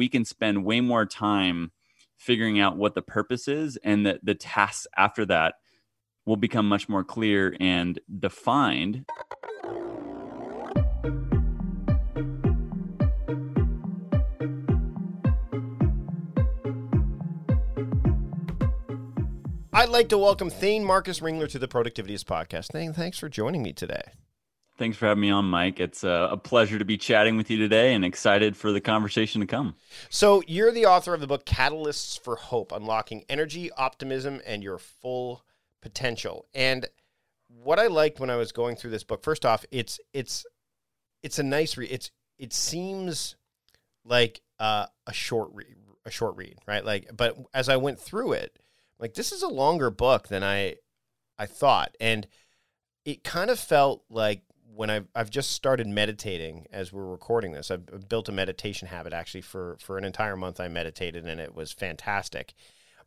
we can spend way more time figuring out what the purpose is and that the tasks after that will become much more clear and defined. I'd like to welcome Thane Marcus Ringler to the Productivityist podcast. Thane, thanks for joining me today. Thanks for having me on, Mike. It's a, a, pleasure to be chatting with you today and excited for the conversation to come. So, you're the author of the book Catalysts for Hope Unlocking Energy, Optimism, and Your Full Potential. And what I liked when I was going through this book, first off, it's it's it's a nice read. It's it seems like uh, a short read, a short read, right? Like, but as I went through it, like this is a longer book than I I thought, and it kind of felt like when I've I've just started meditating as we're recording this. I've built a meditation habit actually for for an entire month. I meditated and it was fantastic.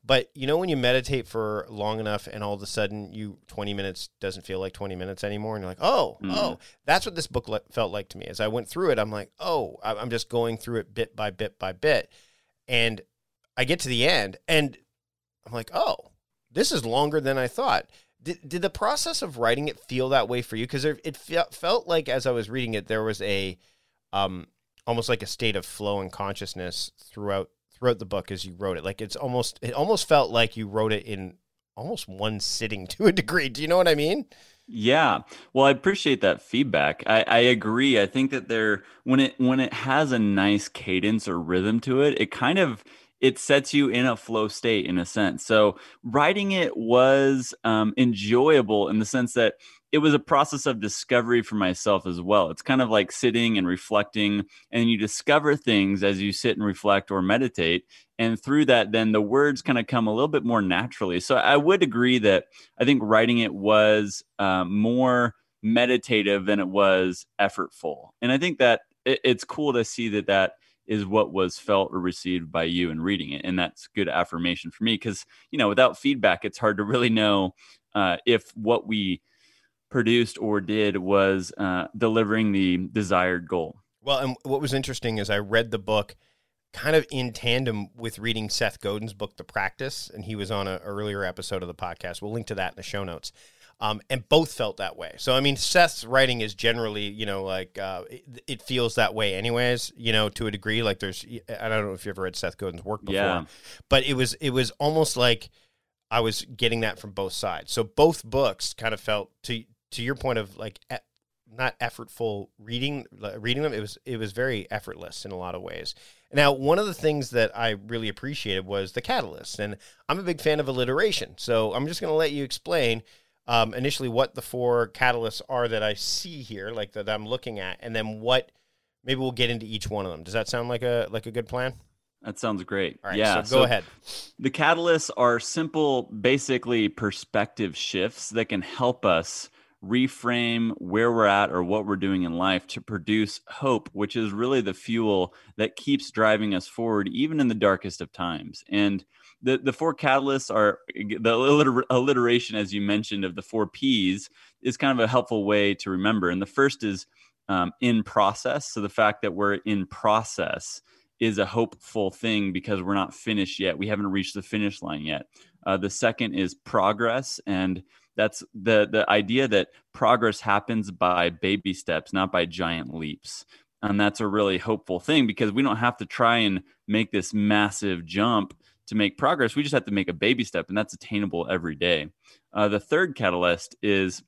But you know when you meditate for long enough and all of a sudden you 20 minutes doesn't feel like 20 minutes anymore and you're like, "Oh, mm-hmm. oh, that's what this book le- felt like to me." As I went through it, I'm like, "Oh, I'm just going through it bit by bit by bit." And I get to the end and I'm like, oh, this is longer than I thought. Did, did the process of writing it feel that way for you? Because it felt like as I was reading it, there was a um, almost like a state of flow and consciousness throughout throughout the book as you wrote it. Like it's almost it almost felt like you wrote it in almost one sitting to a degree. Do you know what I mean? Yeah. Well, I appreciate that feedback. I, I agree. I think that there when it when it has a nice cadence or rhythm to it, it kind of it sets you in a flow state in a sense. So writing it was um, enjoyable in the sense that it was a process of discovery for myself as well. It's kind of like sitting and reflecting, and you discover things as you sit and reflect or meditate. And through that, then the words kind of come a little bit more naturally. So I would agree that I think writing it was uh, more meditative than it was effortful. And I think that it's cool to see that that is what was felt or received by you in reading it and that's good affirmation for me because you know without feedback it's hard to really know uh, if what we produced or did was uh, delivering the desired goal. Well and what was interesting is i read the book kind of in tandem with reading seth godin's book the practice and he was on an earlier episode of the podcast. We'll link to that in the show notes um, and both felt that way. So I mean, Seth's writing is generally, you know, like uh, it, it, feels that way, anyways. You know, to a degree. Like there's, I don't know if you ever read Seth Godin's work before, yeah. but it was it was almost like I was getting that from both sides. So both books kind of felt to to your point of like e- not effortful reading reading them. It was it was very effortless in a lot of ways. Now, one of the things that I really appreciated was the catalyst, and I'm a big fan of alliteration. So I'm just going to let you explain um, initially what the four catalysts are that I see here, like that I'm looking at, and then what maybe we'll get into each one of them. Does that sound like a like a good plan? That sounds great. All right, yeah. So go so ahead. The catalysts are simple, basically perspective shifts that can help us reframe where we're at or what we're doing in life to produce hope, which is really the fuel that keeps driving us forward, even in the darkest of times. And the the four catalysts are the alliteration, as you mentioned, of the four P's is kind of a helpful way to remember. And the first is um, in process. So the fact that we're in process is a hopeful thing because we're not finished yet. We haven't reached the finish line yet. Uh, the second is progress, and that's the the idea that progress happens by baby steps, not by giant leaps. And that's a really hopeful thing because we don't have to try and make this massive jump to make progress. We just have to make a baby step, and that's attainable every day. Uh, the third catalyst is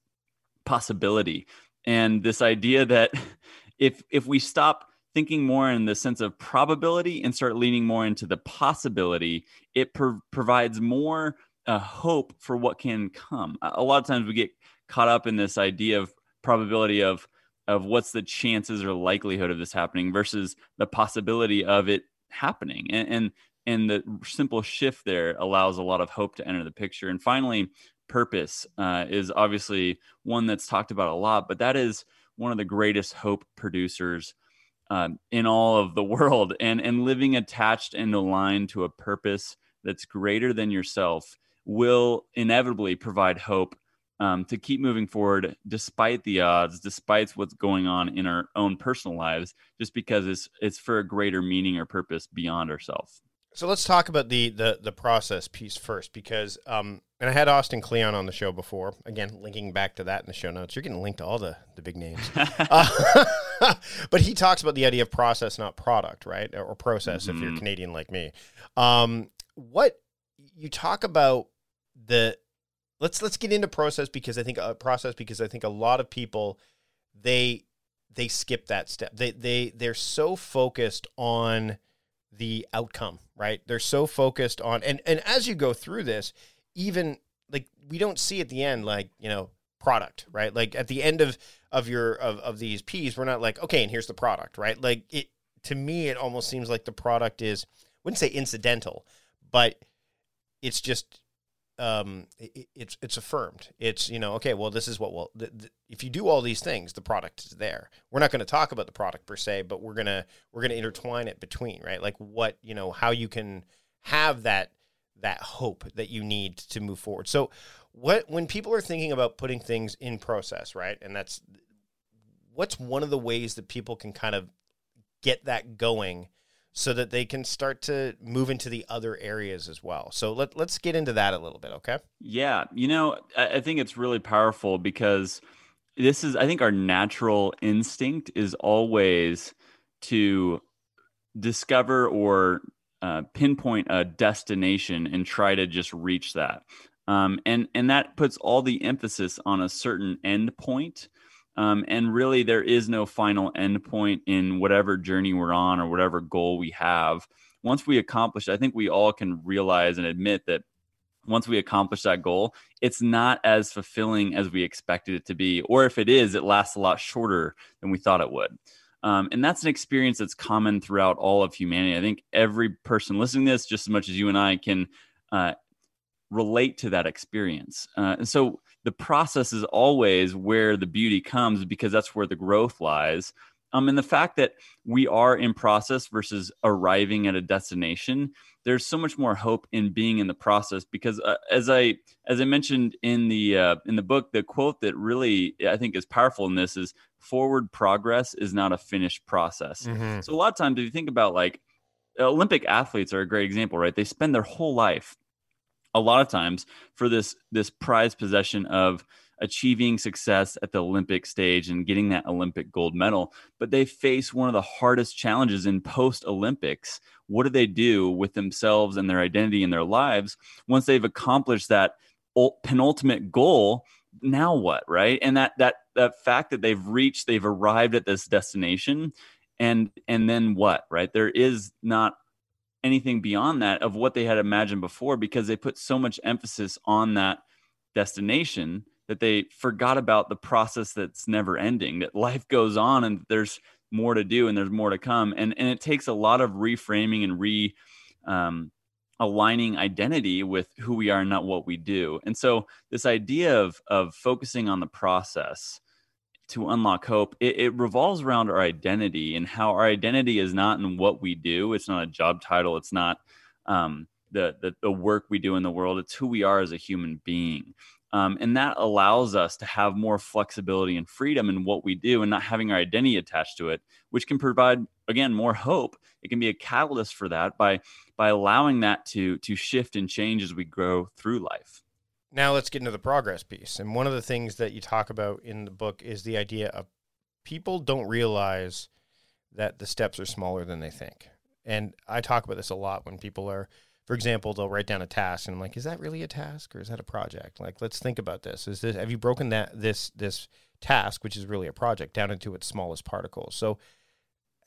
possibility, and this idea that if if we stop thinking more in the sense of probability and start leaning more into the possibility, it pro- provides more uh, hope for what can come. A lot of times we get caught up in this idea of probability of of what's the chances or likelihood of this happening versus the possibility of it happening and, and and the simple shift there allows a lot of hope to enter the picture and finally purpose uh, is obviously one that's talked about a lot but that is one of the greatest hope producers um, in all of the world and and living attached and aligned to a purpose that's greater than yourself will inevitably provide hope um, to keep moving forward despite the odds, despite what's going on in our own personal lives, just because it's it's for a greater meaning or purpose beyond ourselves. So let's talk about the the the process piece first, because um, and I had Austin Kleon on the show before. Again, linking back to that in the show notes. You're getting linked to all the the big names. uh, but he talks about the idea of process, not product, right, or process. Mm-hmm. If you're mm-hmm. Canadian like me, um, what you talk about the let's let's get into process because I think uh, process because I think a lot of people they they skip that step. They they they're so focused on the outcome, right? They're so focused on and and as you go through this, even like we don't see at the end like, you know, product, right? Like at the end of of your of, of these P's, we're not like, okay, and here's the product, right? Like it to me it almost seems like the product is I wouldn't say incidental, but it's just um, it, it's it's affirmed. It's you know okay, well this is what will if you do all these things, the product is there. We're not going to talk about the product per se, but we're gonna we're gonna intertwine it between right, like what you know how you can have that that hope that you need to move forward. So what when people are thinking about putting things in process, right, and that's what's one of the ways that people can kind of get that going so that they can start to move into the other areas as well. So let, let's get into that a little bit, okay? Yeah. You know, I, I think it's really powerful because this is, I think, our natural instinct is always to discover or uh, pinpoint a destination and try to just reach that. Um, and and that puts all the emphasis on a certain end point um, and really, there is no final endpoint in whatever journey we're on or whatever goal we have. Once we accomplish, I think we all can realize and admit that once we accomplish that goal, it's not as fulfilling as we expected it to be. Or if it is, it lasts a lot shorter than we thought it would. Um, and that's an experience that's common throughout all of humanity. I think every person listening to this, just as much as you and I, can uh, relate to that experience. Uh, and so the process is always where the beauty comes because that's where the growth lies. Um, and the fact that we are in process versus arriving at a destination, there's so much more hope in being in the process because uh, as I as I mentioned in the uh, in the book, the quote that really I think is powerful in this is forward progress is not a finished process. Mm-hmm. So a lot of times, if you think about like Olympic athletes are a great example, right? They spend their whole life a lot of times for this this prized possession of achieving success at the Olympic stage and getting that Olympic gold medal, but they face one of the hardest challenges in post Olympics. What do they do with themselves and their identity and their lives once they've accomplished that penultimate goal? Now what, right? And that that that fact that they've reached, they've arrived at this destination, and and then what, right? There is not anything beyond that of what they had imagined before because they put so much emphasis on that destination that they forgot about the process that's never ending that life goes on and there's more to do and there's more to come. And and it takes a lot of reframing and re um, aligning identity with who we are not what we do. And so this idea of of focusing on the process to unlock hope, it, it, revolves around our identity and how our identity is not in what we do. It's not a job title. It's not um, the, the, the work we do in the world. It's who we are as a human being. Um, and that allows us to have more flexibility and freedom in what we do and not having our identity attached to it, which can provide again more hope. It can be a catalyst for that by by allowing that to to shift and change as we grow through life. Now let's get into the progress piece. And one of the things that you talk about in the book is the idea of people don't realize that the steps are smaller than they think. And I talk about this a lot when people are, for example, they'll write down a task and I'm like, is that really a task or is that a project? Like, let's think about this. Is this have you broken that this this task, which is really a project, down into its smallest particles? So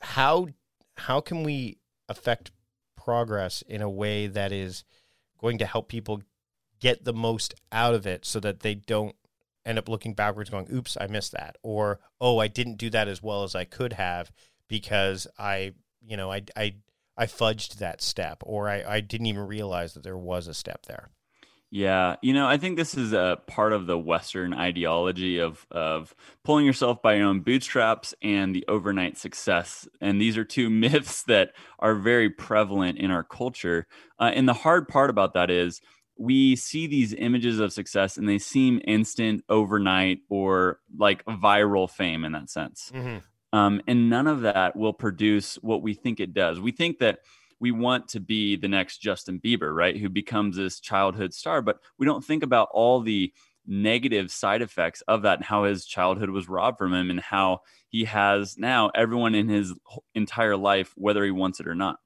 how how can we affect progress in a way that is going to help people get the most out of it so that they don't end up looking backwards going oops i missed that or oh i didn't do that as well as i could have because i you know i i, I fudged that step or I, I didn't even realize that there was a step there yeah, you know, I think this is a part of the Western ideology of of pulling yourself by your own bootstraps and the overnight success, and these are two myths that are very prevalent in our culture. Uh, and the hard part about that is we see these images of success and they seem instant, overnight, or like viral fame in that sense. Mm-hmm. Um, and none of that will produce what we think it does. We think that we want to be the next Justin Bieber, right? Who becomes this childhood star, but we don't think about all the negative side effects of that and how his childhood was robbed from him and how he has now everyone in his entire life, whether he wants it or not.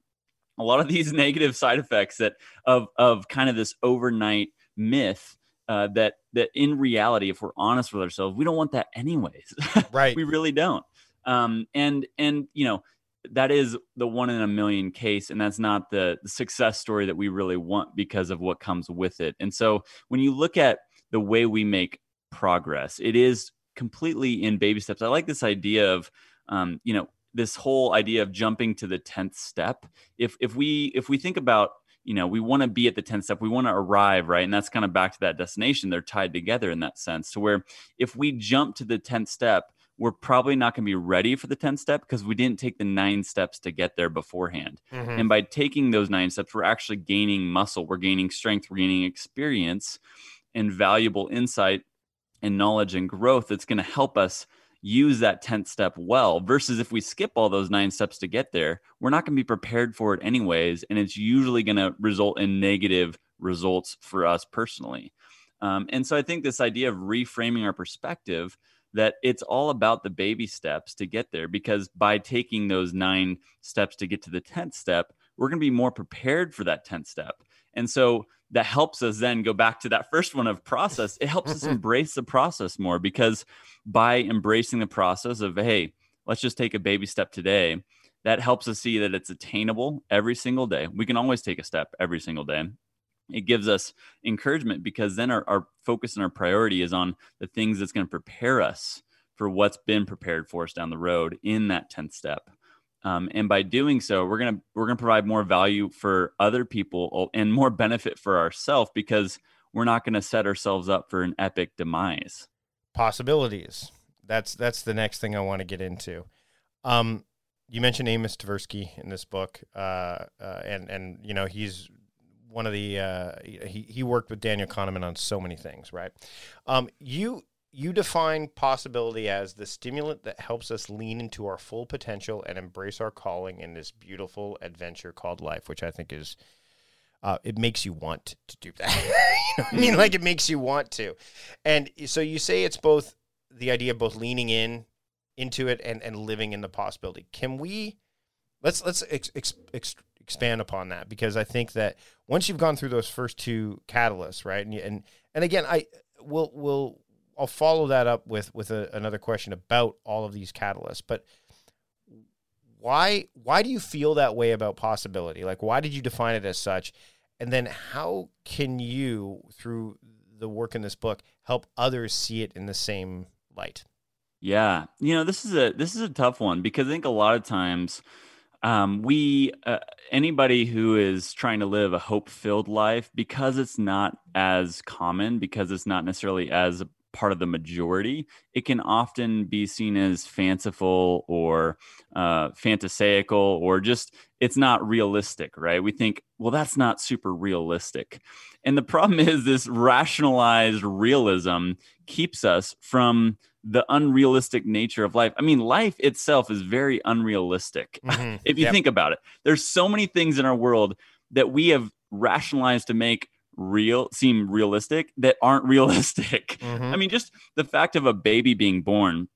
A lot of these negative side effects that of of kind of this overnight myth uh, that that in reality, if we're honest with ourselves, we don't want that anyways. Right. we really don't. Um, and and you know that is the one in a million case and that's not the, the, success story that we really want because of what comes with it and so when you look at the way we make progress it is completely in baby steps i like this idea of um, you know this whole idea of jumping to the 10th step. If if we if we think about you know we want to be at the 10th step we want to arrive right? And that's kind of back to that destination. They're tied together in that sense to where if we jump to the 10th step we're probably not going to be ready for the 10th step because we didn't take the nine steps to get there beforehand. Mm-hmm. And by taking those nine steps, we're actually gaining muscle, we're gaining strength, we're gaining experience and valuable insight and knowledge and growth that's going to help us use that 10th step well versus if we skip all those nine steps to get there we're not going to be prepared for it anyways and it's usually going to result in negative results for us personally um, and so i think this idea of reframing our perspective that it's all about the baby steps to get there because by taking those nine steps to get to the 10th step, we're going to be more prepared for that 10th step. And so that helps us then go back to that first one of process. It helps us embrace the process more because by embracing the process of, hey, let's just take a baby step today, that helps us see that it's attainable every single day. We can always take a step every single day it gives us encouragement because then our, our focus and our priority is on the things that's going to prepare us for what's been prepared for us down the road in that 10th step um, and by doing so we're going to we're going to provide more value for other people and more benefit for ourselves because we're not going to set ourselves up for an epic demise. Possibilities. That's that's the next thing i want to get into. Um, you mentioned amos tversky in this book uh, uh, and and you know he's one of the uh, he he worked with Daniel Kahneman on so many things, right? Um, you you define possibility as the stimulant that helps us lean into our full potential and embrace our calling in this beautiful adventure called life, which I think is uh, it makes you want to do that. you know I mean? Like it makes you want to. And so you say it's both the idea of both leaning in into it and, and living in the possibility. Can we let's let's ex, ex, ex, expand upon that because I think that once you've gone through those first two catalysts, right? And and and again, I will will I'll follow that up with with a, another question about all of these catalysts, but why why do you feel that way about possibility? Like why did you define it as such? And then how can you through the work in this book help others see it in the same light? Yeah. You know, this is a this is a tough one because I think a lot of times um, we uh, anybody who is trying to live a hope filled life because it's not as common because it's not necessarily as part of the majority it can often be seen as fanciful or uh, fantasaical or just it's not realistic right we think well that's not super realistic and the problem is this rationalized realism keeps us from the unrealistic nature of life. I mean, life itself is very unrealistic. Mm-hmm. if you yep. think about it, there's so many things in our world that we have rationalized to make real seem realistic that aren't realistic. Mm-hmm. I mean, just the fact of a baby being born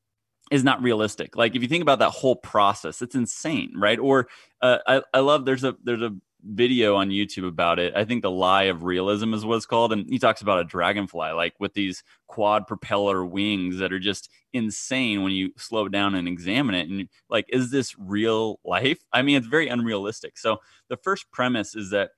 is not realistic. Like if you think about that whole process, it's insane, right? Or uh, I, I love there's a there's a video on YouTube about it. I think the lie of realism is what it's called. And he talks about a dragonfly, like with these quad propeller wings that are just insane when you slow down and examine it. And like, is this real life? I mean, it's very unrealistic. So the first premise is that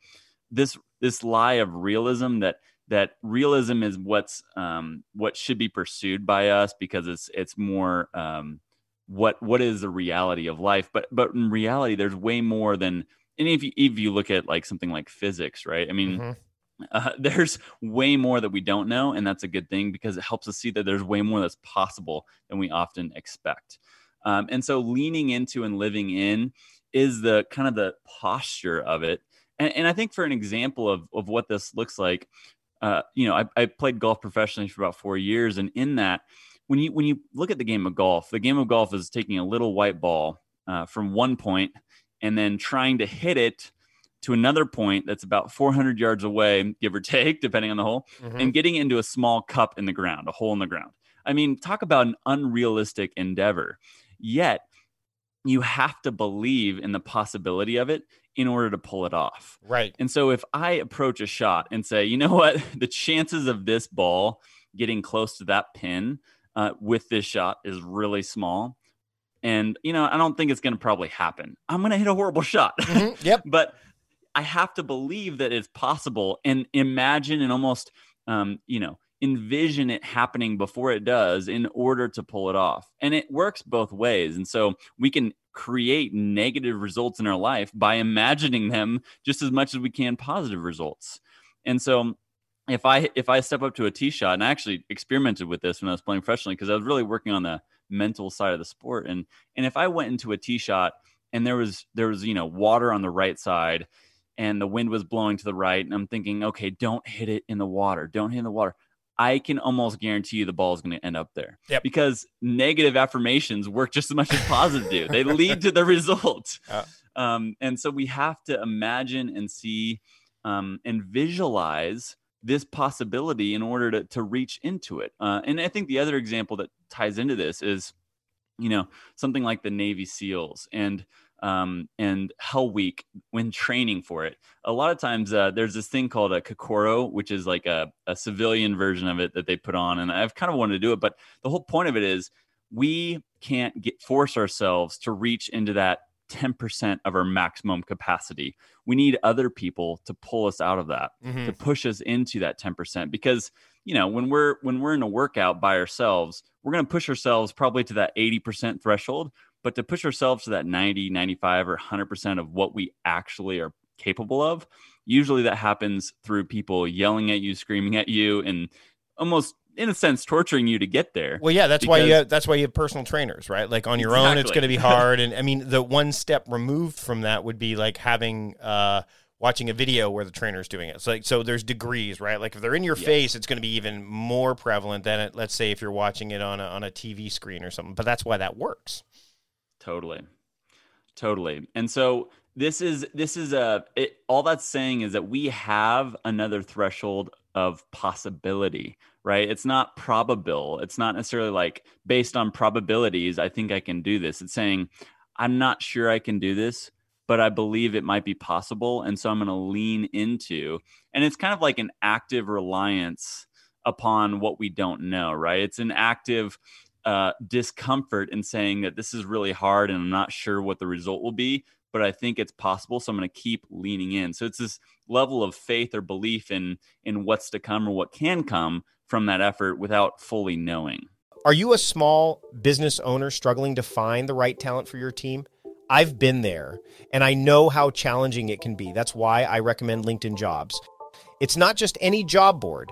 this this lie of realism that that realism is what's um, what should be pursued by us because it's it's more um, what what is the reality of life but but in reality there's way more than and if you, if you look at like something like physics, right? I mean, mm-hmm. uh, there's way more that we don't know, and that's a good thing because it helps us see that there's way more that's possible than we often expect. Um, and so, leaning into and living in is the kind of the posture of it. And, and I think for an example of, of what this looks like, uh, you know, I, I played golf professionally for about four years. And in that, when you when you look at the game of golf, the game of golf is taking a little white ball uh, from one point and then trying to hit it to another point that's about 400 yards away, give or take, depending on the hole, mm-hmm. and getting into a small cup in the ground, a hole in the ground. I mean, talk about an unrealistic endeavor. Yet, you have to believe in the possibility of it in order to pull it off. Right. And so, if I approach a shot and say, you know what, the chances of this ball getting close to that pin uh, with this shot is really small. And, you know, I don't think it's going to probably happen. I'm going to hit a horrible shot. Mm-hmm. Yep. but I have to believe that it's possible and imagine and almost, um, you know, envision it happening before it does in order to pull it off. And it works both ways. And so we can create negative results in our life by imagining them just as much as we can positive results. And so if I if I step up to a tee shot, and I actually experimented with this when I was playing professionally because I was really working on the mental side of the sport. And and if I went into a tee shot and there was there was you know water on the right side and the wind was blowing to the right and i'm thinking okay don't hit it in the water don't hit in the water i can almost guarantee you the ball is going to end up there. Yep. because negative affirmations work just as much as positive do. They lead to the result. Uh. um, and so we have to imagine and see um, and visualize this possibility in order to, to reach into it. Uh, and i think the other example that ties into this is you know something like the navy seals. And um, and Hell Week when training for it. A lot of times uh, there's this thing called a Kokoro, which is like a, a civilian version of it that they put on. And I've kind of wanted to do it, but the whole point of it is we can't get force ourselves to reach into that 10% of our maximum capacity. We need other people to pull us out of that, mm-hmm. to push us into that 10% because you know, when we're when we're in a workout by ourselves, we're going to push ourselves probably to that 80% threshold but to push ourselves to that 90 95 or 100% of what we actually are capable of usually that happens through people yelling at you screaming at you and almost in a sense torturing you to get there well yeah that's because... why you have, that's why you have personal trainers right like on your exactly. own it's going to be hard and i mean the one step removed from that would be like having uh watching a video where the trainer's doing it. So like so there's degrees, right? Like if they're in your yes. face, it's going to be even more prevalent than it let's say if you're watching it on a on a TV screen or something. But that's why that works. Totally. Totally. And so this is this is a it, all that's saying is that we have another threshold of possibility, right? It's not probable. It's not necessarily like based on probabilities, I think I can do this. It's saying I'm not sure I can do this, but I believe it might be possible and so I'm going to lean into. And it's kind of like an active reliance upon what we don't know, right? It's an active uh, discomfort in saying that this is really hard and I'm not sure what the result will be, but I think it's possible. So I'm going to keep leaning in. So it's this level of faith or belief in in what's to come or what can come from that effort without fully knowing. Are you a small business owner struggling to find the right talent for your team? I've been there and I know how challenging it can be. That's why I recommend LinkedIn Jobs. It's not just any job board.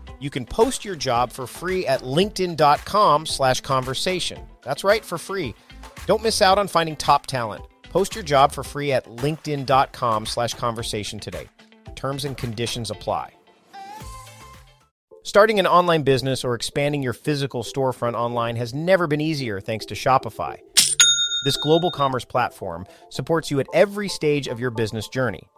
you can post your job for free at linkedin.com slash conversation. That's right, for free. Don't miss out on finding top talent. Post your job for free at linkedin.com slash conversation today. Terms and conditions apply. Starting an online business or expanding your physical storefront online has never been easier thanks to Shopify. This global commerce platform supports you at every stage of your business journey.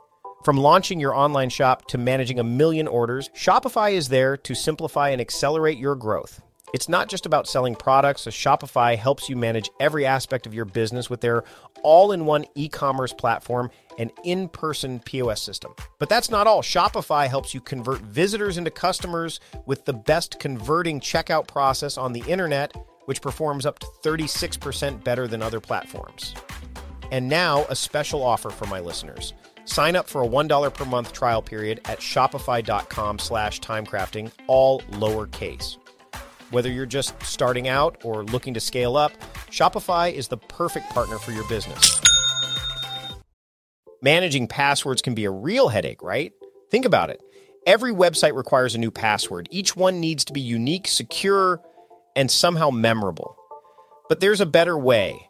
From launching your online shop to managing a million orders, Shopify is there to simplify and accelerate your growth. It's not just about selling products, as Shopify helps you manage every aspect of your business with their all in one e commerce platform and in person POS system. But that's not all. Shopify helps you convert visitors into customers with the best converting checkout process on the internet, which performs up to 36% better than other platforms. And now, a special offer for my listeners. Sign up for a $1 per month trial period at shopify.com slash timecrafting, all lowercase. Whether you're just starting out or looking to scale up, Shopify is the perfect partner for your business. Managing passwords can be a real headache, right? Think about it. Every website requires a new password. Each one needs to be unique, secure, and somehow memorable. But there's a better way.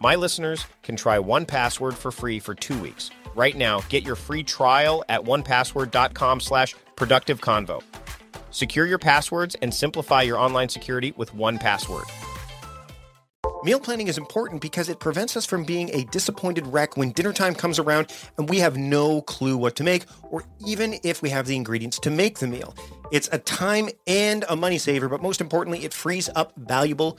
my listeners can try 1Password for free for two weeks. Right now, get your free trial at onepassword.com slash productive convo. Secure your passwords and simplify your online security with 1Password. Meal planning is important because it prevents us from being a disappointed wreck when dinner time comes around and we have no clue what to make, or even if we have the ingredients to make the meal. It's a time and a money saver, but most importantly, it frees up valuable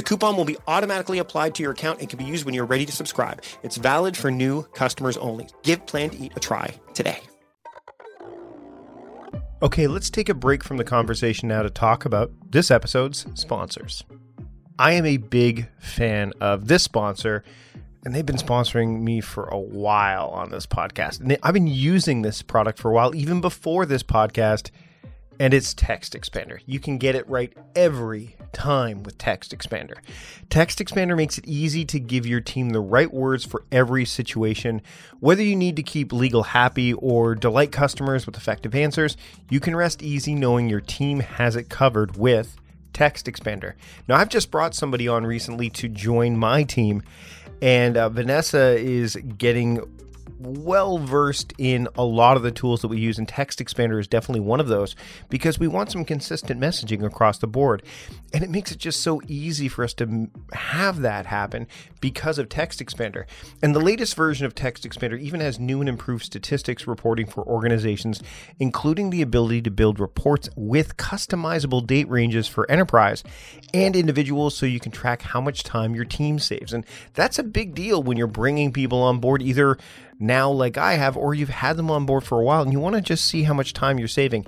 The coupon will be automatically applied to your account and can be used when you're ready to subscribe. It's valid for new customers only. Give Plan to Eat a try today. Okay, let's take a break from the conversation now to talk about this episode's sponsors. I am a big fan of this sponsor, and they've been sponsoring me for a while on this podcast. And I've been using this product for a while, even before this podcast and it's Text Expander. You can get it right every time with Text Expander. Text Expander makes it easy to give your team the right words for every situation. Whether you need to keep legal happy or delight customers with effective answers, you can rest easy knowing your team has it covered with Text Expander. Now, I've just brought somebody on recently to join my team, and uh, Vanessa is getting well versed in a lot of the tools that we use, and Text Expander is definitely one of those because we want some consistent messaging across the board. And it makes it just so easy for us to have that happen because of Text Expander. And the latest version of Text Expander even has new and improved statistics reporting for organizations, including the ability to build reports with customizable date ranges for enterprise and individuals so you can track how much time your team saves. And that's a big deal when you're bringing people on board either now like I have, or you've had them on board for a while and you want to just see how much time you're saving.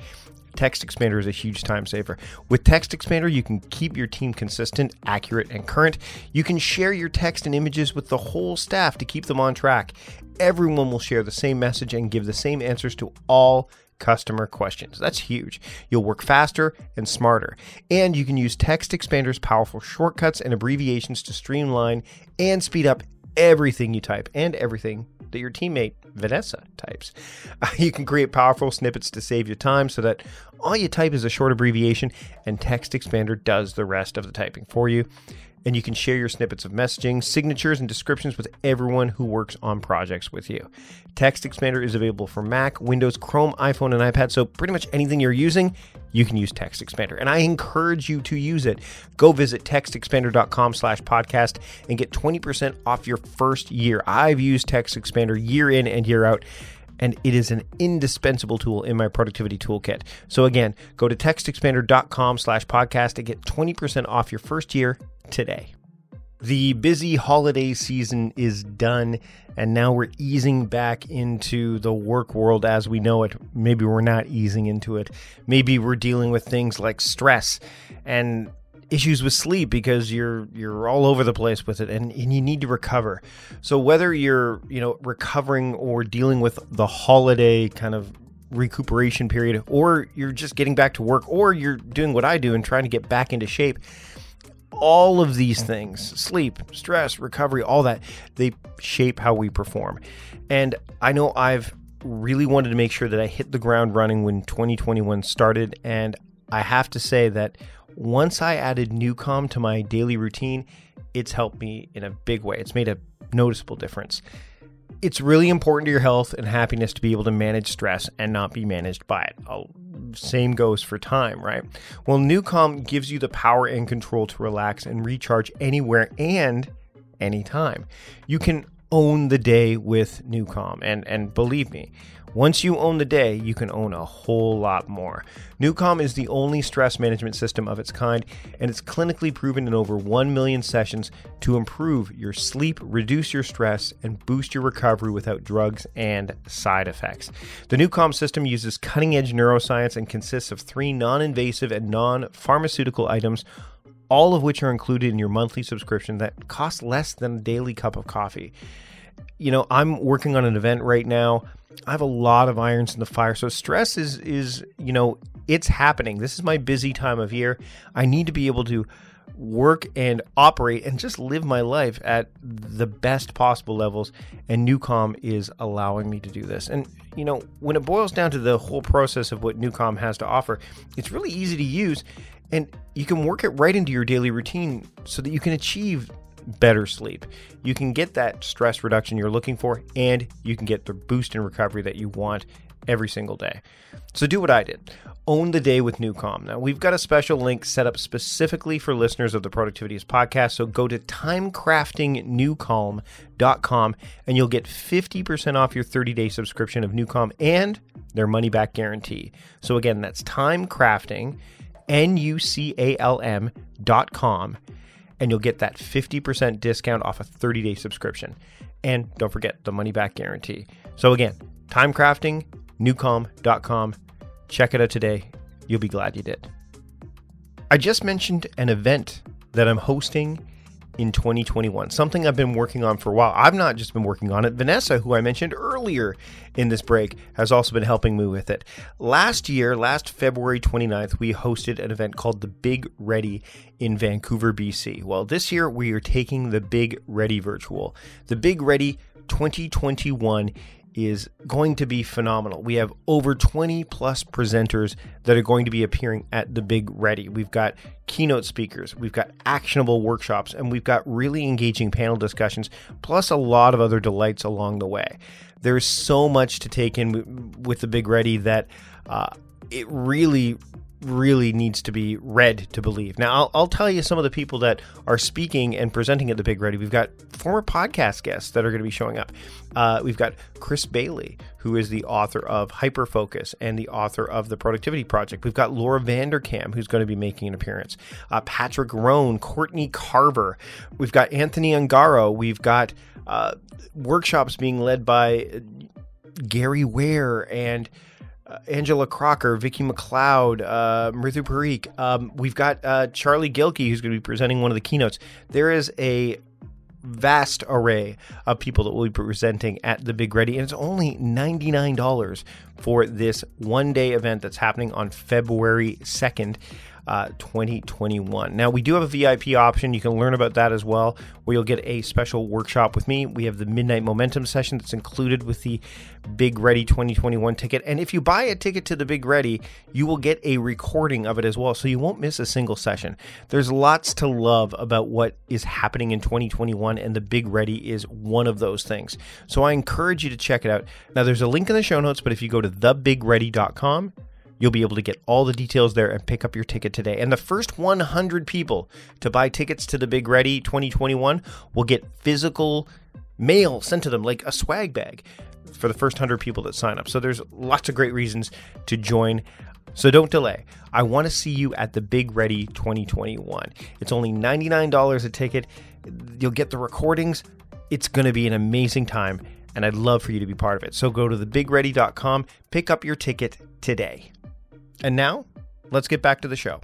Text Expander is a huge time saver. With Text Expander, you can keep your team consistent, accurate, and current. You can share your text and images with the whole staff to keep them on track. Everyone will share the same message and give the same answers to all customer questions. That's huge. You'll work faster and smarter. And you can use Text Expander's powerful shortcuts and abbreviations to streamline and speed up everything you type and everything your teammate Vanessa types. Uh, you can create powerful snippets to save your time so that all you type is a short abbreviation and Text Expander does the rest of the typing for you. And you can share your snippets of messaging, signatures, and descriptions with everyone who works on projects with you. Text Expander is available for Mac, Windows, Chrome, iPhone, and iPad, so pretty much anything you're using, you can use Text Expander. And I encourage you to use it. Go visit textexpander.com slash podcast and get 20% off your first year. I've used Text Expander year in and year out and it is an indispensable tool in my productivity toolkit. So again, go to textexpander.com slash podcast to get 20% off your first year today. The busy holiday season is done, and now we're easing back into the work world as we know it. Maybe we're not easing into it. Maybe we're dealing with things like stress and issues with sleep because you're you're all over the place with it and, and you need to recover. So whether you're, you know, recovering or dealing with the holiday kind of recuperation period or you're just getting back to work or you're doing what I do and trying to get back into shape, all of these things sleep, stress, recovery, all that they shape how we perform. And I know I've really wanted to make sure that I hit the ground running when 2021 started. And I have to say that once I added NuCalm to my daily routine, it's helped me in a big way. It's made a noticeable difference. It's really important to your health and happiness to be able to manage stress and not be managed by it. I'll, same goes for time, right? Well, NuCalm gives you the power and control to relax and recharge anywhere and anytime. You can own the day with NuCalm, and and believe me, once you own the day, you can own a whole lot more. NuCalm is the only stress management system of its kind, and it's clinically proven in over 1 million sessions to improve your sleep, reduce your stress, and boost your recovery without drugs and side effects. The NuCalm system uses cutting edge neuroscience and consists of three non invasive and non pharmaceutical items all of which are included in your monthly subscription that costs less than a daily cup of coffee. You know, I'm working on an event right now. I have a lot of irons in the fire. So stress is is, you know, it's happening. This is my busy time of year. I need to be able to work and operate and just live my life at the best possible levels and NuCalm is allowing me to do this. And you know, when it boils down to the whole process of what NuCalm has to offer, it's really easy to use and you can work it right into your daily routine so that you can achieve better sleep. You can get that stress reduction you're looking for, and you can get the boost in recovery that you want every single day. So do what I did. Own the day with NuCalm. Now, we've got a special link set up specifically for listeners of the Productivityist podcast. So go to timecraftingnucalm.com and you'll get 50% off your 30 day subscription of NuCalm and their money back guarantee. So again, that's timecrafting, N U C A L M dot com and you'll get that 50% discount off a 30 day subscription. And don't forget the money back guarantee. So, again, timecrafting, nucalm.com. Check it out today. You'll be glad you did. I just mentioned an event that I'm hosting in 2021, something I've been working on for a while. I've not just been working on it. Vanessa, who I mentioned earlier in this break, has also been helping me with it. Last year, last February 29th, we hosted an event called the Big Ready in Vancouver, BC. Well, this year we are taking the Big Ready virtual. The Big Ready 2021 is going to be phenomenal. We have over 20 plus presenters that are going to be appearing at the Big Ready. We've got keynote speakers, we've got actionable workshops, and we've got really engaging panel discussions, plus a lot of other delights along the way. There's so much to take in with the Big Ready that uh, it really really needs to be read to believe. Now, I'll, I'll, tell you some of the people that are speaking and presenting at the Big Ready. We've got former podcast guests that are going to be showing up. Uh, we've got Chris Bailey, who is the author of Hyperfocus and the author of The Productivity Project. We've got Laura Vanderkam, who's going to be making an appearance. Uh, Patrick Rhone, Courtney Carver. We've got Anthony Ongaro. We've got uh, workshops being led by Gary Ware and uh, Angela Crocker, Vicky McLeod, uh, Mrithu Parikh. Um, we've got uh, Charlie Gilkey, who's going to be presenting one of the keynotes. There is a vast array of people that will be presenting at the Big Ready, and it's only $99 for this one day event that's happening on February 2nd uh, 2021. Now, we do have a VIP option. You can learn about that as well, where you'll get a special workshop with me. We have the Midnight Momentum session that's included with the Big Ready 2021 ticket. And if you buy a ticket to the Big Ready, you will get a recording of it as well, so you won't miss a single session. There's lots to love about what is happening in 2021, and the Big Ready is one of those things. So I encourage you to check it out. Now, there's a link in the show notes, but if you go to thebigready.com, You'll be able to get all the details there and pick up your ticket today. And the first 100 people to buy tickets to the Big Ready 2021 will get physical mail sent to them, like a swag bag, for the first 100 people that sign up. So there's lots of great reasons to join. So don't delay. I want to see you at the Big Ready 2021. It's only $99 a ticket. You'll get the recordings. It's going to be an amazing time, and I'd love for you to be part of it. So go to thebigready.com, pick up your ticket today. And now, let's get back to the show.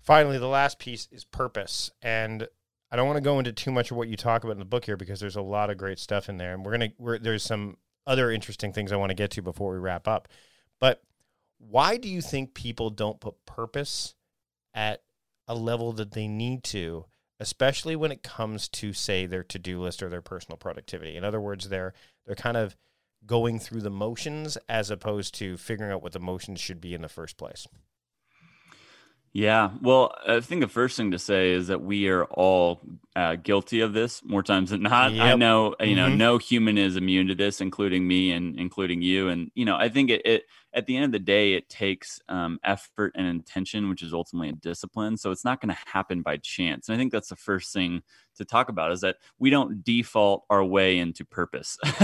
Finally, the last piece is purpose. And I don't want to go into too much of what you talk about in the book here because there's a lot of great stuff in there. And we're going to, we're, there's some other interesting things I want to get to before we wrap up. But why do you think people don't put purpose at a level that they need to, especially when it comes to say their to-do list or their personal productivity. In other words, they're they're kind of going through the motions as opposed to figuring out what the motions should be in the first place. Yeah. Well, I think the first thing to say is that we are all uh, guilty of this more times than not. Yep. I know, you know, mm-hmm. no human is immune to this, including me and including you. And, you know, I think it, it at the end of the day, it takes um, effort and intention, which is ultimately a discipline. So it's not going to happen by chance. And I think that's the first thing to talk about is that we don't default our way into purpose.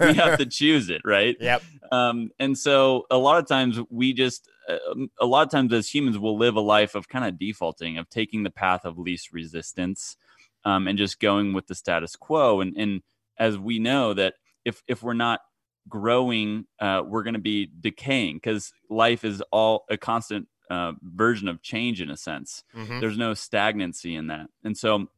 we have to choose it, right? Yep. Um, and so a lot of times we just, um, a lot of times as humans we'll live a life of kind of defaulting of taking the path of least resistance um, and just going with the status quo and and as we know that if if we're not growing uh, we're going to be decaying because life is all a constant uh, version of change in a sense mm-hmm. there's no stagnancy in that and so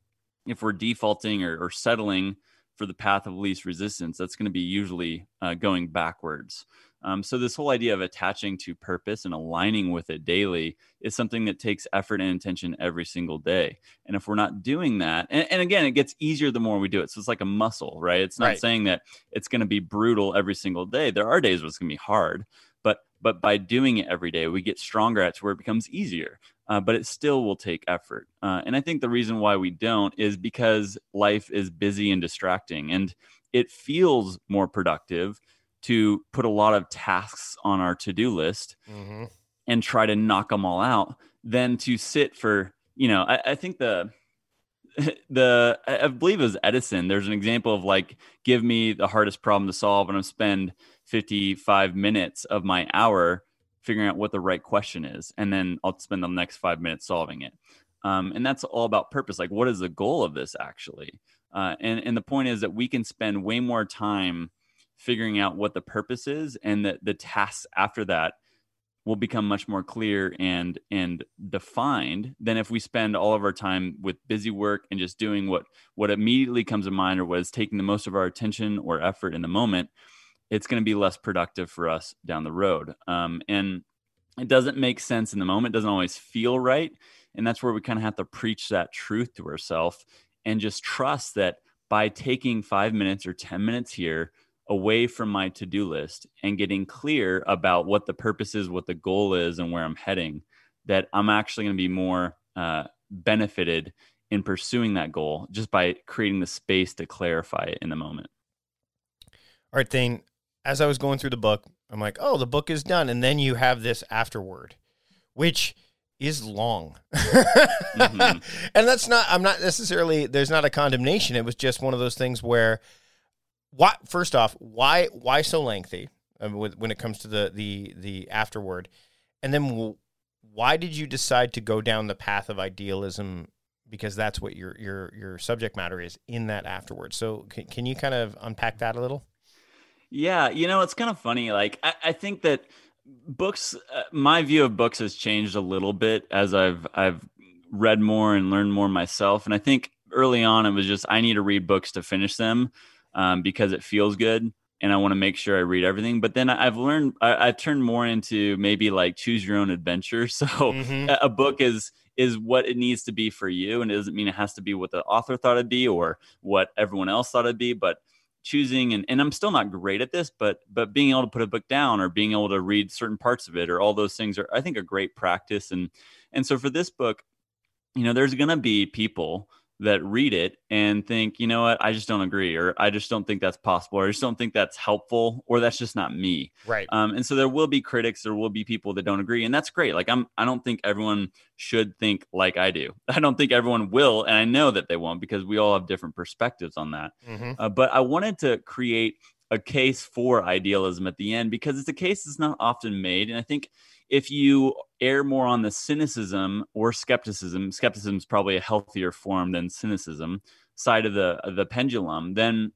if we're defaulting or, or settling for the path of least resistance that's going to be usually uh, going backwards um, so this whole idea of attaching to purpose and aligning with it daily is something that takes effort and intention every single day. And if we're not doing that, and, and again, it gets easier the more we do it. So it's like a muscle, right? It's not right. saying that it's going to be brutal every single day. There are days where it's going to be hard, but but by doing it every day, we get stronger at to where it becomes easier. Uh, but it still will take effort. Uh, and I think the reason why we don't is because life is busy and distracting, and it feels more productive to put a lot of tasks on our to-do list mm-hmm. and try to knock them all out than to sit for you know I, I think the the I believe it was Edison. There's an example of like, give me the hardest problem to solve, and I spend 55 minutes of my hour figuring out what the right question is, and then I'll spend the next five minutes solving it. Um, and that's all about purpose. Like, what is the goal of this actually? Uh, and and the point is that we can spend way more time figuring out what the purpose is and that the tasks after that will become much more clear and and defined than if we spend all of our time with busy work and just doing what what immediately comes to mind or what is taking the most of our attention or effort in the moment it's going to be less productive for us down the road. Um, and it doesn't make sense in the moment doesn't always feel right and that's where we kind of have to preach that truth to ourselves and just trust that by taking five minutes or ten minutes here away from my to-do list and getting clear about what the purpose is what the goal is and where i'm heading that i'm actually going to be more uh, benefited in pursuing that goal just by creating the space to clarify it in the moment. All right thane as i was going through the book i'm like oh the book is done and then you have this afterward, which is long. mm-hmm. And that's not I'm not necessarily there's not a condemnation. It was just one of those things where why first off why why so lengthy um, when it comes to the the the afterward? and then why did you decide to go down the path of idealism because that's what your your your subject matter is in that afterward so can, can you kind of unpack that a little yeah you know it's kind of funny like i, I think that books uh, my view of books has changed a little bit as i've i've read more and learned more myself and i think early on it was just i need to read books to finish them um, because it feels good and I want to make sure I read everything. But then I've learned I, have turned more into maybe like choose your own adventure. So mm-hmm. a book is is what it needs to be for you, and it doesn't mean it has to be what the author thought it'd be or what everyone else thought it'd be. But choosing and, and I'm still not great at this, but but being able to put a book down or being able to read certain parts of it or all those things are I think a great practice. And and so for this book, you know, there's gonna be people that read it and think, you know what, I just don't agree, or I just don't think that's possible, or I just don't think that's helpful, or that's just not me. Right. Um, and so there will be critics, there will be people that don't agree, and that's great. Like I'm, I don't think everyone should think like I do. I don't think everyone will, and I know that they won't because we all have different perspectives on that. Mm-hmm. Uh, but I wanted to create a case for idealism at the end because it's a case that's not often made, and I think if you err more on the cynicism or skepticism, skepticism is probably a healthier form than cynicism side of the of the pendulum, then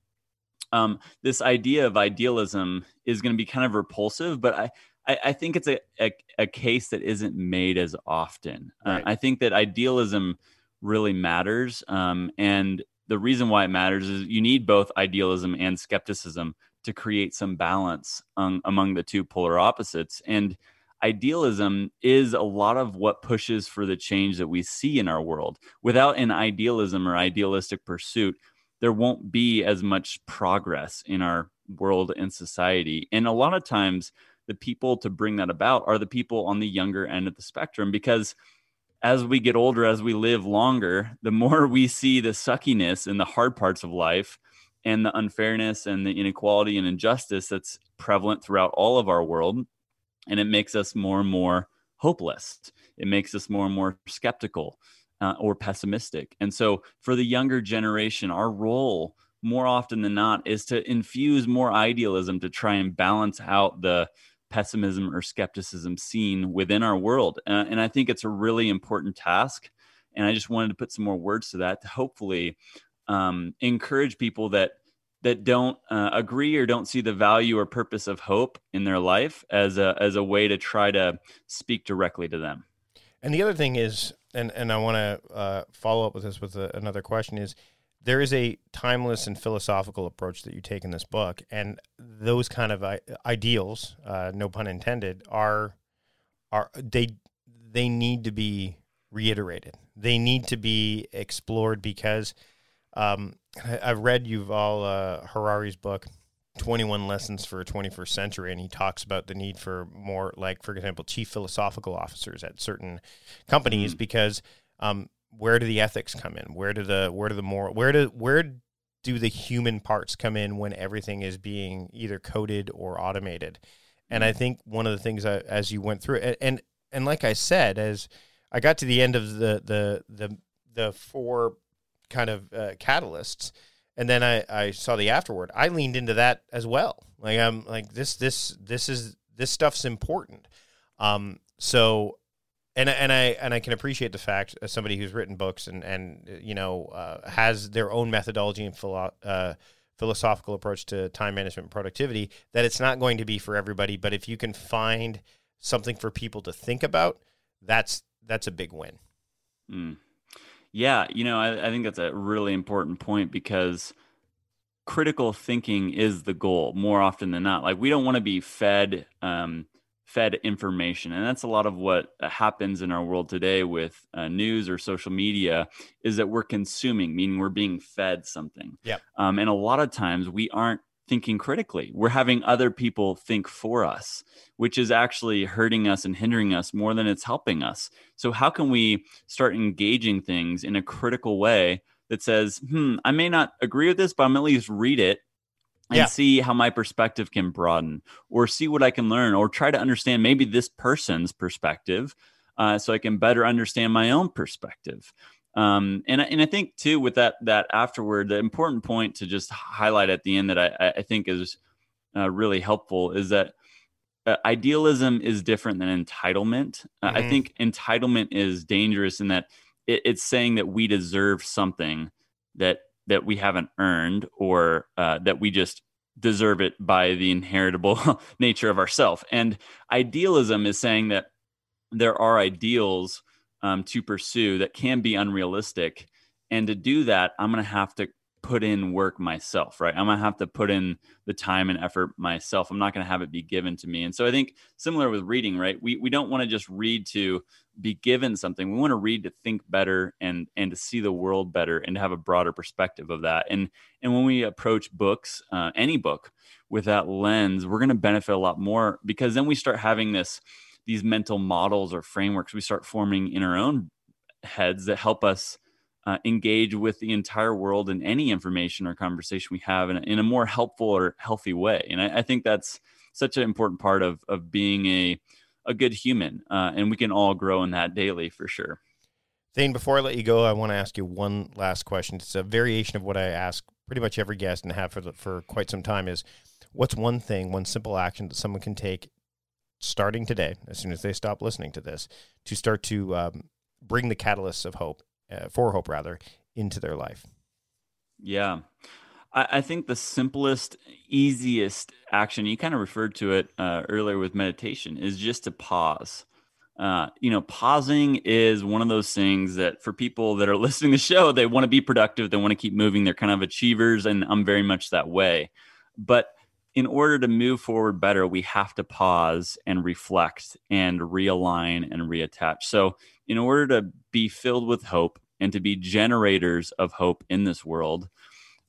um, this idea of idealism is going to be kind of repulsive. But I, I, I think it's a, a, a, case that isn't made as often. Uh, right. Uh, I think that idealism really matters, um, and the reason why it matters is you need both idealism and skepticism to create some balance um, among the two polar opposites and idealism is a lot of what pushes for the change that we see in our world. Without an idealism or idealistic pursuit, there won't be as much progress in our world and society. And a lot of times, the people to bring that about are the people on the younger end of the spectrum because as we get older, as we live longer, the more we see the suckiness and the hard parts of life and the unfairness and the inequality and injustice that's prevalent throughout all of our world. And it makes us more and more hopeless. It makes us more and more skeptical uh, or pessimistic. And so, for the younger generation, our role more often than not is to infuse more idealism to try and balance out the pessimism or skepticism seen within our world. Uh, and I think it's a really important task. And I just wanted to put some more words to that to hopefully um, encourage people that that don't uh, agree or don't see the value or purpose of hope in their life as a as a way to try to speak directly to them. And the other thing is, and and I want to uh, follow up with this with a, another question is there is a timeless and philosophical approach that you take in this book, and those kind of ideals, uh, no pun intended, are are they they need to be reiterated. They need to be explored because um, I, have read Yuval uh, Harari's book, 21 Lessons for a 21st Century, and he talks about the need for more, like, for example, chief philosophical officers at certain companies mm-hmm. because um, where do the ethics come in? Where do the where do the moral where do where do the human parts come in when everything is being either coded or automated? And I mm-hmm. think one of the things I, as you went through and, and and like I said, as I got to the end of the the the the four kind of uh, catalysts. And then I, I saw the afterward. i leaned into that as well. Like i'm like this this this is this stuff's important. Um so and and i and i can appreciate the fact as somebody who's written books and and you know uh, has their own methodology and philo- uh, philosophical approach to time management and productivity that it's not going to be for everybody. But if you can find something for people to think about that's that's a big win. Mm. Yeah, you know, I, I think that's a really important point because critical thinking is the goal more often than not. Like we don't want to be fed um, fed information, and that's a lot of what happens in our world today with uh, news or social media. Is that we're consuming, meaning we're being fed something. Yeah. Um, and a lot of times we aren't thinking critically. We're having other people think for us, which is actually hurting us and hindering us more than it's helping us. So, how can we start engaging things in a critical way that says, hmm, I may not agree with this, but I'm at least read it and yeah. see how my perspective can broaden or see what I can learn or try to understand maybe this person's perspective uh, so I can better understand my own perspective. Um, and and I think too with that that afterward, the important point to just highlight at the end that I, I think is uh, really helpful is that uh, idealism is different than entitlement. Uh, mm-hmm. I think entitlement is dangerous in that it, it's saying that we deserve something that that we haven't earned or uh, that we just deserve it by the inheritable nature of ourself. And idealism is saying that there are ideals um, to pursue that can be unrealistic. And to do that, I'm going to have to put in work myself, right? I'm going to have to put in the time and effort myself. I'm not going to have it be given to me. And so I think similar with reading, right? We, we don't want to just read to be given something. We want to read to think better and and to see the world better and to have a broader perspective of that. And and when we approach books, uh, any book with that lens, we're going to benefit a lot more because then we start having this these mental models or frameworks we start forming in our own heads that help us uh, engage with the entire world and any information or conversation we have in a, in a more helpful or healthy way. And I, I, think that's such an important part of of being a a good human, uh, and we can all grow in that daily for sure. Thane, before I let you go, I want to ask you one last question. It's a variation of what I ask pretty much every guest and have for the, for quite some time. Is what's one thing, one simple action that someone can take starting today, as soon as they stop listening to this, to start to um, bring the catalysts of hope, uh, for hope rather, into their life? Yeah. I, I think the simplest, easiest action, you kind of referred to it uh, earlier with meditation, is just to pause. Uh, you know, pausing is one of those things that for people that are listening to the show, they want to be productive, they want to keep moving, they're kind of achievers, and I'm very much that way. But in order to move forward better, we have to pause and reflect and realign and reattach. So, in order to be filled with hope and to be generators of hope in this world,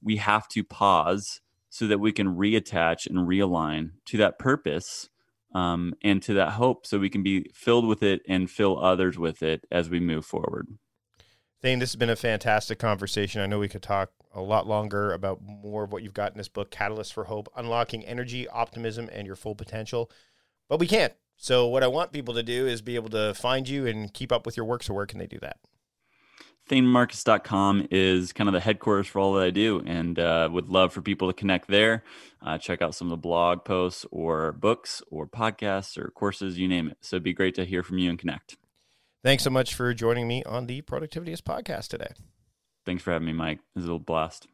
we have to pause so that we can reattach and realign to that purpose um, and to that hope so we can be filled with it and fill others with it as we move forward. Thane, this has been a fantastic conversation. I know we could talk a lot longer about more of what you've got in this book, Catalyst for Hope Unlocking Energy, Optimism, and Your Full Potential. But we can't. So, what I want people to do is be able to find you and keep up with your work. So, where can they do that? ThaneMarcus.com is kind of the headquarters for all that I do, and uh, would love for people to connect there. Uh, check out some of the blog posts, or books, or podcasts, or courses, you name it. So it'd be great to hear from you and connect. Thanks so much for joining me on the Productivityist podcast today. Thanks for having me, Mike. This is a little blast.